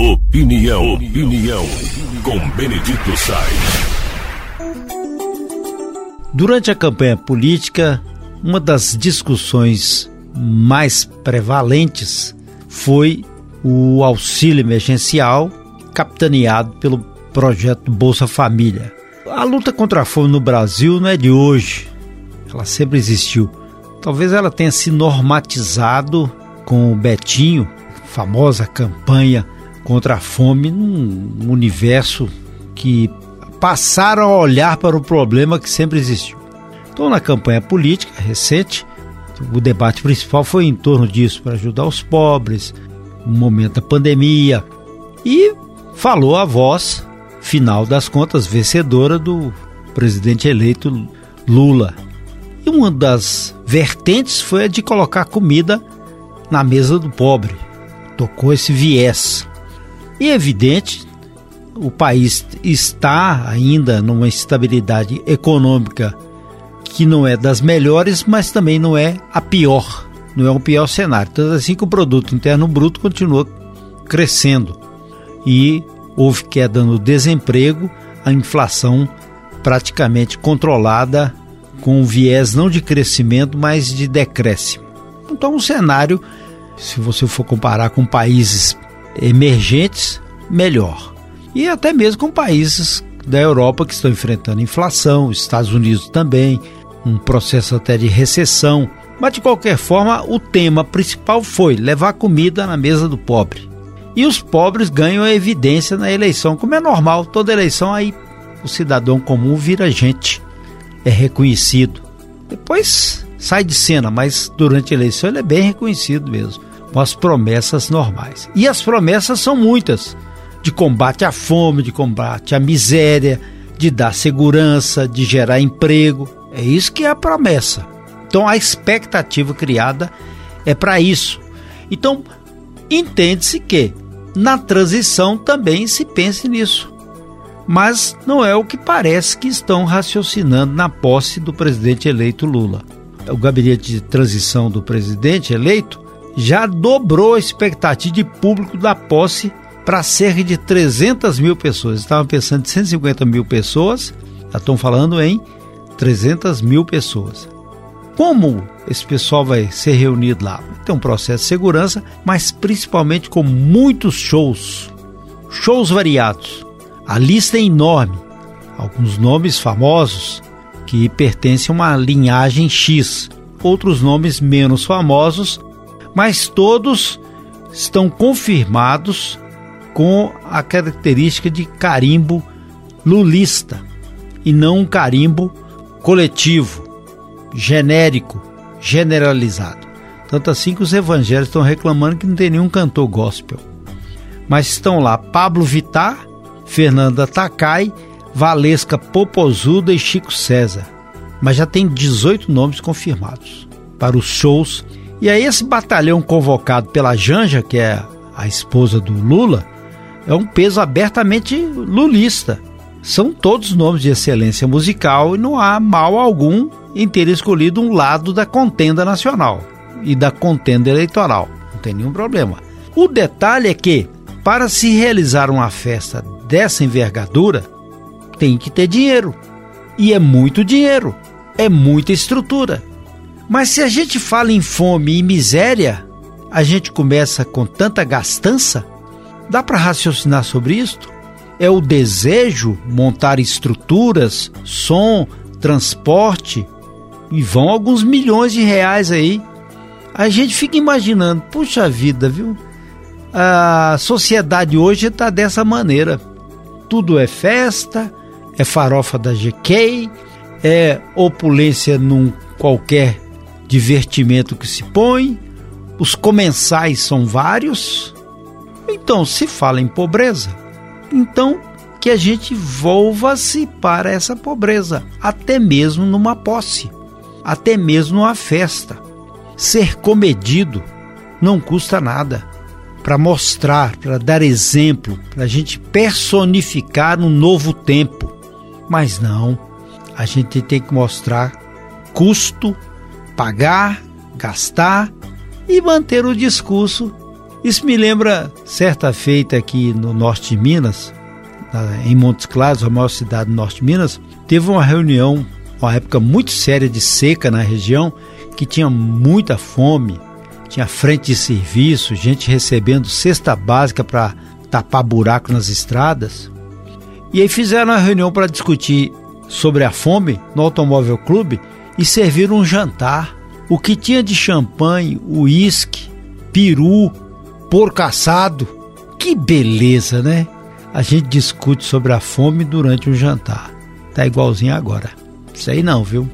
Opinião, opinião, com Benedito Sainz. Durante a campanha política, uma das discussões mais prevalentes foi o auxílio emergencial capitaneado pelo projeto Bolsa Família. A luta contra a fome no Brasil não é de hoje, ela sempre existiu. Talvez ela tenha se normatizado com o Betinho, famosa campanha contra a fome, num universo que passaram a olhar para o problema que sempre existiu. Então, na campanha política recente, o debate principal foi em torno disso, para ajudar os pobres, no momento da pandemia, e falou a voz, final das contas, vencedora do presidente eleito Lula. E uma das vertentes foi a de colocar comida na mesa do pobre. Tocou esse viés. E é evidente, o país está ainda numa estabilidade econômica que não é das melhores, mas também não é a pior, não é o pior cenário. Tanto assim que o produto interno bruto continua crescendo e houve queda no desemprego, a inflação praticamente controlada com um viés não de crescimento, mas de decréscimo. Então, um cenário, se você for comparar com países emergentes, melhor. E até mesmo com países da Europa que estão enfrentando inflação, Estados Unidos também, um processo até de recessão. Mas de qualquer forma, o tema principal foi levar comida na mesa do pobre. E os pobres ganham a evidência na eleição, como é normal, toda eleição aí o cidadão comum vira gente, é reconhecido. Depois sai de cena, mas durante a eleição ele é bem reconhecido mesmo, com as promessas normais. E as promessas são muitas de combate à fome, de combate à miséria, de dar segurança, de gerar emprego. É isso que é a promessa. Então a expectativa criada é para isso. Então entende-se que na transição também se pense nisso. Mas não é o que parece que estão raciocinando na posse do presidente eleito Lula. O gabinete de transição do presidente eleito já dobrou a expectativa de público da posse para cerca de 300 mil pessoas. Estavam pensando em 150 mil pessoas, já estão falando em 300 mil pessoas. Como esse pessoal vai ser reunido lá? Tem um processo de segurança, mas principalmente com muitos shows, shows variados. A lista é enorme, alguns nomes famosos que pertencem a uma linhagem X, outros nomes menos famosos, mas todos estão confirmados com a característica de carimbo lulista e não um carimbo coletivo, genérico, generalizado. Tanto assim que os evangélicos estão reclamando que não tem nenhum cantor gospel. Mas estão lá Pablo Vittar, Fernanda Takai, Valesca Popozuda e Chico César. Mas já tem 18 nomes confirmados para os shows. E aí esse batalhão convocado pela Janja, que é a esposa do Lula, é um peso abertamente lulista. São todos nomes de excelência musical e não há mal algum em ter escolhido um lado da contenda nacional e da contenda eleitoral. Não tem nenhum problema. O detalhe é que, para se realizar uma festa dessa envergadura, tem que ter dinheiro. E é muito dinheiro, é muita estrutura. Mas se a gente fala em fome e miséria, a gente começa com tanta gastança Dá para raciocinar sobre isto? É o desejo montar estruturas, som, transporte e vão alguns milhões de reais aí. A gente fica imaginando, puxa vida, viu? A sociedade hoje está dessa maneira. Tudo é festa, é farofa da GK, é opulência num qualquer divertimento que se põe, os comensais são vários, então, se fala em pobreza, então que a gente volva-se para essa pobreza, até mesmo numa posse, até mesmo numa festa. Ser comedido não custa nada. Para mostrar, para dar exemplo, para a gente personificar um novo tempo. Mas não, a gente tem que mostrar custo, pagar, gastar e manter o discurso Isso me lembra certa feita aqui no norte de Minas, em Montes Claros, a maior cidade do norte de Minas, teve uma reunião, uma época muito séria de seca na região, que tinha muita fome, tinha frente de serviço, gente recebendo cesta básica para tapar buraco nas estradas. E aí fizeram uma reunião para discutir sobre a fome no Automóvel Clube e serviram um jantar. O que tinha de champanhe, uísque, peru, porco assado. Que beleza, né? A gente discute sobre a fome durante um jantar. Tá igualzinho agora. Isso aí não, viu?